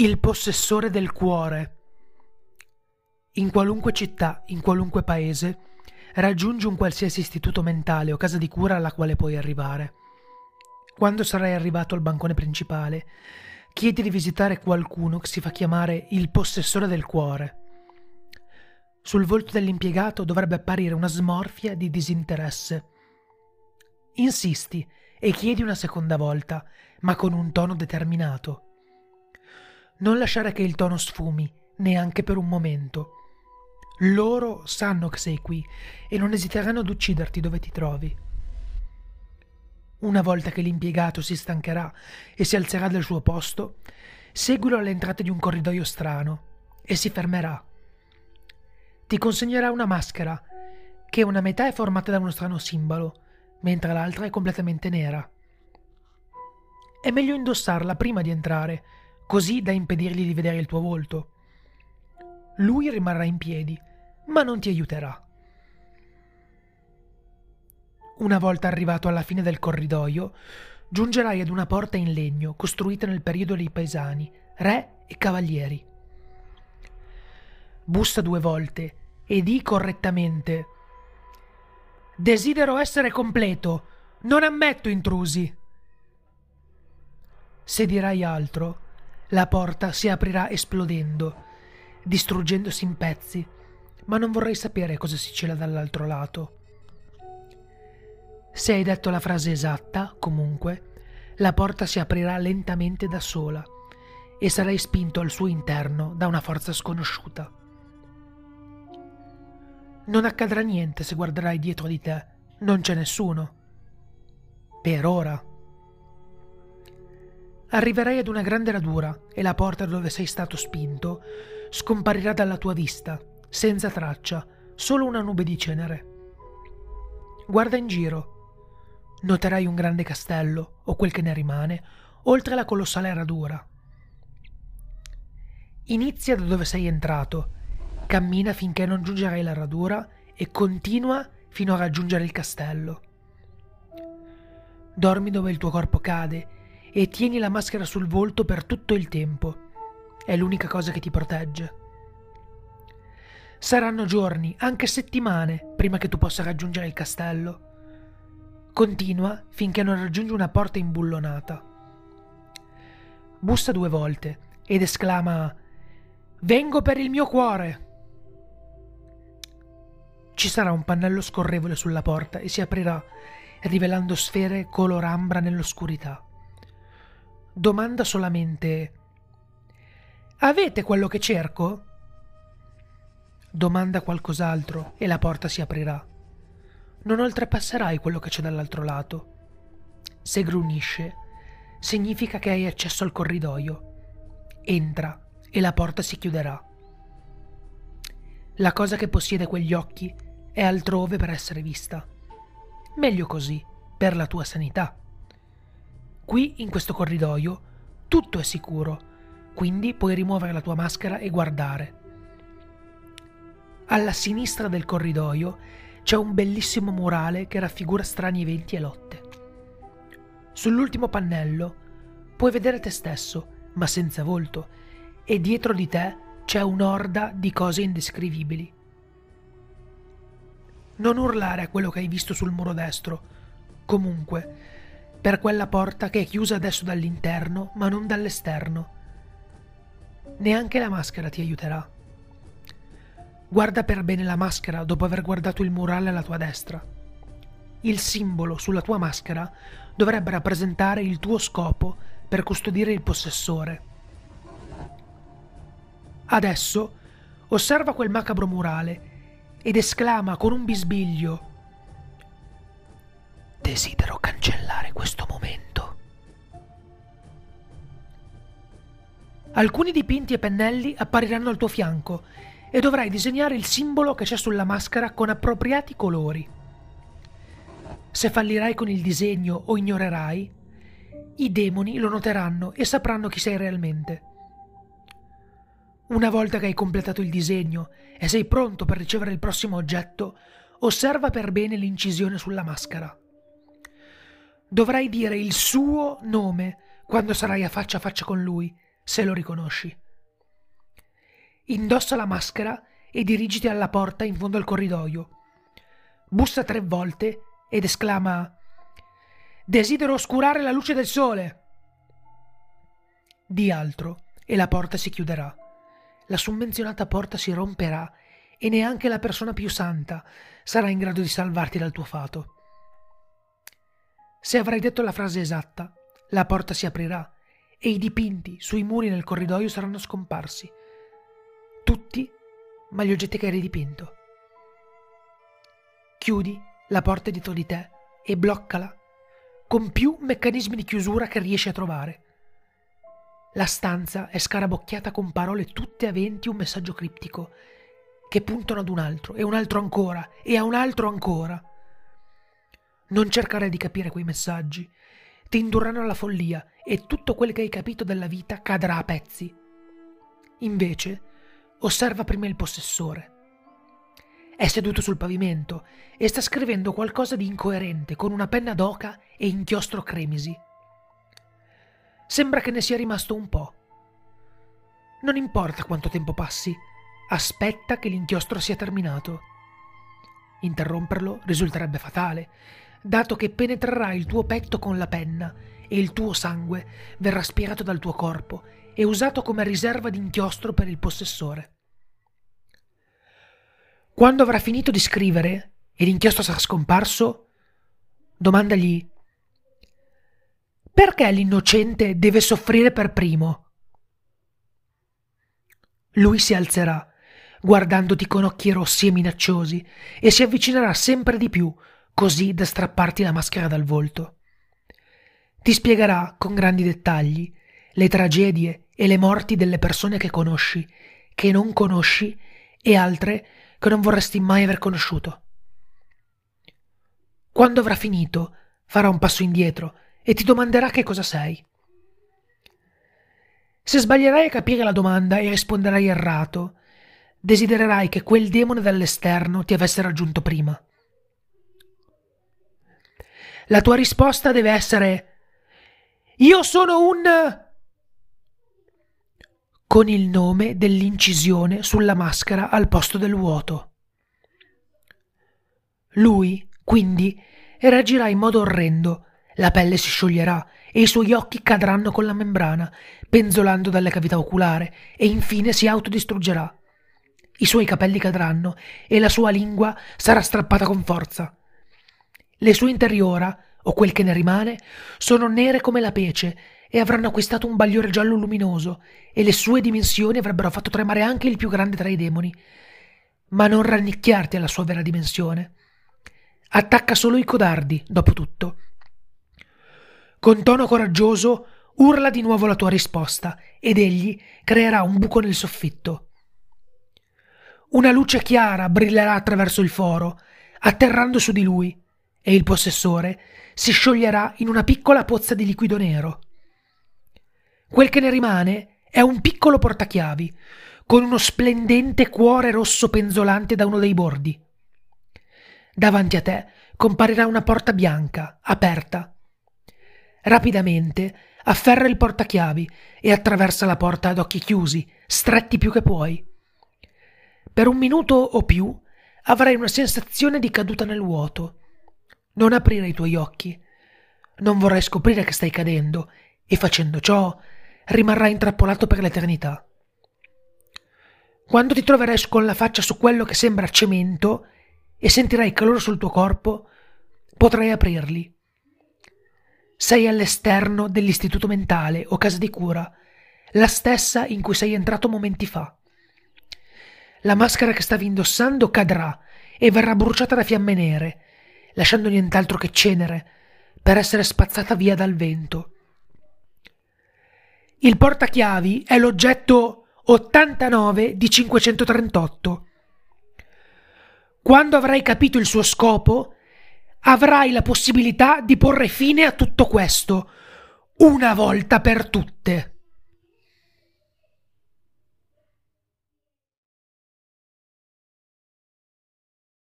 Il possessore del cuore. In qualunque città, in qualunque paese, raggiungi un qualsiasi istituto mentale o casa di cura alla quale puoi arrivare. Quando sarai arrivato al bancone principale, chiedi di visitare qualcuno che si fa chiamare il possessore del cuore. Sul volto dell'impiegato dovrebbe apparire una smorfia di disinteresse. Insisti e chiedi una seconda volta, ma con un tono determinato. Non lasciare che il tono sfumi, neanche per un momento. Loro sanno che sei qui e non esiteranno ad ucciderti dove ti trovi. Una volta che l'impiegato si stancherà e si alzerà dal suo posto, seguilo all'entrata di un corridoio strano e si fermerà. Ti consegnerà una maschera, che una metà è formata da uno strano simbolo, mentre l'altra è completamente nera. È meglio indossarla prima di entrare, così da impedirgli di vedere il tuo volto. Lui rimarrà in piedi, ma non ti aiuterà. Una volta arrivato alla fine del corridoio, giungerai ad una porta in legno costruita nel periodo dei paesani, re e cavalieri. Bussa due volte e di correttamente Desidero essere completo, non ammetto intrusi. Se dirai altro, la porta si aprirà esplodendo, distruggendosi in pezzi, ma non vorrei sapere cosa si cela dall'altro lato. Se hai detto la frase esatta, comunque, la porta si aprirà lentamente da sola e sarai spinto al suo interno da una forza sconosciuta. Non accadrà niente se guarderai dietro di te, non c'è nessuno. Per ora. Arriverai ad una grande radura e la porta dove sei stato spinto scomparirà dalla tua vista, senza traccia, solo una nube di cenere. Guarda in giro. Noterai un grande castello, o quel che ne rimane, oltre la colossale radura. Inizia da dove sei entrato, cammina finché non giungerai alla radura e continua fino a raggiungere il castello. Dormi dove il tuo corpo cade e tieni la maschera sul volto per tutto il tempo. È l'unica cosa che ti protegge. Saranno giorni, anche settimane, prima che tu possa raggiungere il castello. Continua finché non raggiungi una porta imbullonata. Bussa due volte ed esclama Vengo per il mio cuore. Ci sarà un pannello scorrevole sulla porta e si aprirà, rivelando sfere color ambra nell'oscurità domanda solamente Avete quello che cerco? Domanda qualcos'altro e la porta si aprirà. Non oltrepasserai quello che c'è dall'altro lato. Se grunisce, significa che hai accesso al corridoio. Entra e la porta si chiuderà. La cosa che possiede quegli occhi è altrove per essere vista. Meglio così, per la tua sanità. Qui, in questo corridoio, tutto è sicuro, quindi puoi rimuovere la tua maschera e guardare. Alla sinistra del corridoio c'è un bellissimo murale che raffigura strani eventi e lotte. Sull'ultimo pannello puoi vedere te stesso, ma senza volto, e dietro di te c'è un'orda di cose indescrivibili. Non urlare a quello che hai visto sul muro destro. Comunque, per quella porta che è chiusa adesso dall'interno ma non dall'esterno. Neanche la maschera ti aiuterà. Guarda per bene la maschera dopo aver guardato il murale alla tua destra. Il simbolo sulla tua maschera dovrebbe rappresentare il tuo scopo per custodire il possessore. Adesso osserva quel macabro murale ed esclama con un bisbiglio Desidero cancellare questo momento. Alcuni dipinti e pennelli appariranno al tuo fianco e dovrai disegnare il simbolo che c'è sulla maschera con appropriati colori. Se fallirai con il disegno o ignorerai, i demoni lo noteranno e sapranno chi sei realmente. Una volta che hai completato il disegno e sei pronto per ricevere il prossimo oggetto, osserva per bene l'incisione sulla maschera. Dovrai dire il suo nome quando sarai a faccia a faccia con lui, se lo riconosci. Indossa la maschera e dirigiti alla porta in fondo al corridoio. Bussa tre volte ed esclama Desidero oscurare la luce del sole. Di altro e la porta si chiuderà. La summenzionata porta si romperà e neanche la persona più santa sarà in grado di salvarti dal tuo fato. Se avrai detto la frase esatta, la porta si aprirà e i dipinti sui muri nel corridoio saranno scomparsi. Tutti, ma gli oggetti che hai ridipinto. Chiudi la porta dietro di te e bloccala con più meccanismi di chiusura che riesci a trovare. La stanza è scarabocchiata con parole tutte aventi un messaggio criptico, che puntano ad un altro, e un altro ancora, e a un altro ancora. Non cercare di capire quei messaggi, ti indurranno alla follia e tutto quel che hai capito della vita cadrà a pezzi. Invece, osserva prima il possessore. È seduto sul pavimento e sta scrivendo qualcosa di incoerente con una penna d'oca e inchiostro cremisi. Sembra che ne sia rimasto un po'. Non importa quanto tempo passi, aspetta che l'inchiostro sia terminato. Interromperlo risulterebbe fatale, dato che penetrerà il tuo petto con la penna e il tuo sangue verrà spirato dal tuo corpo e usato come riserva di inchiostro per il possessore. Quando avrà finito di scrivere e l'inchiostro sarà scomparso, domandagli perché l'innocente deve soffrire per primo? Lui si alzerà, guardandoti con occhi rossi e minacciosi, e si avvicinerà sempre di più, così da strapparti la maschera dal volto. Ti spiegherà con grandi dettagli le tragedie e le morti delle persone che conosci, che non conosci e altre che non vorresti mai aver conosciuto. Quando avrà finito, farà un passo indietro e ti domanderà che cosa sei. Se sbaglierai a capire la domanda e risponderai errato, desidererai che quel demone dall'esterno ti avesse raggiunto prima. La tua risposta deve essere Io sono un con il nome dell'incisione sulla maschera al posto del vuoto. Lui, quindi, reagirà in modo orrendo, la pelle si scioglierà e i suoi occhi cadranno con la membrana, penzolando dalle cavità oculare, e infine si autodistruggerà. I suoi capelli cadranno e la sua lingua sarà strappata con forza. Le sue interiora, o quel che ne rimane, sono nere come la pece e avranno acquistato un bagliore giallo luminoso, e le sue dimensioni avrebbero fatto tremare anche il più grande tra i demoni. Ma non rannicchiarti alla sua vera dimensione. Attacca solo i codardi, dopo tutto. Con tono coraggioso urla di nuovo la tua risposta, ed egli creerà un buco nel soffitto. Una luce chiara brillerà attraverso il foro, atterrando su di lui, e il possessore si scioglierà in una piccola pozza di liquido nero. Quel che ne rimane è un piccolo portachiavi, con uno splendente cuore rosso penzolante da uno dei bordi. Davanti a te comparirà una porta bianca, aperta. Rapidamente afferra il portachiavi e attraversa la porta ad occhi chiusi, stretti più che puoi. Per un minuto o più avrai una sensazione di caduta nel vuoto. Non aprire i tuoi occhi. Non vorrai scoprire che stai cadendo e facendo ciò rimarrai intrappolato per l'eternità. Quando ti troverai con la faccia su quello che sembra cemento e sentirai calore sul tuo corpo, potrai aprirli. Sei all'esterno dell'istituto mentale o casa di cura, la stessa in cui sei entrato momenti fa. La maschera che stavi indossando cadrà e verrà bruciata da fiamme nere, lasciando nient'altro che cenere, per essere spazzata via dal vento. Il portachiavi è l'oggetto 89 di 538. Quando avrai capito il suo scopo, avrai la possibilità di porre fine a tutto questo, una volta per tutte.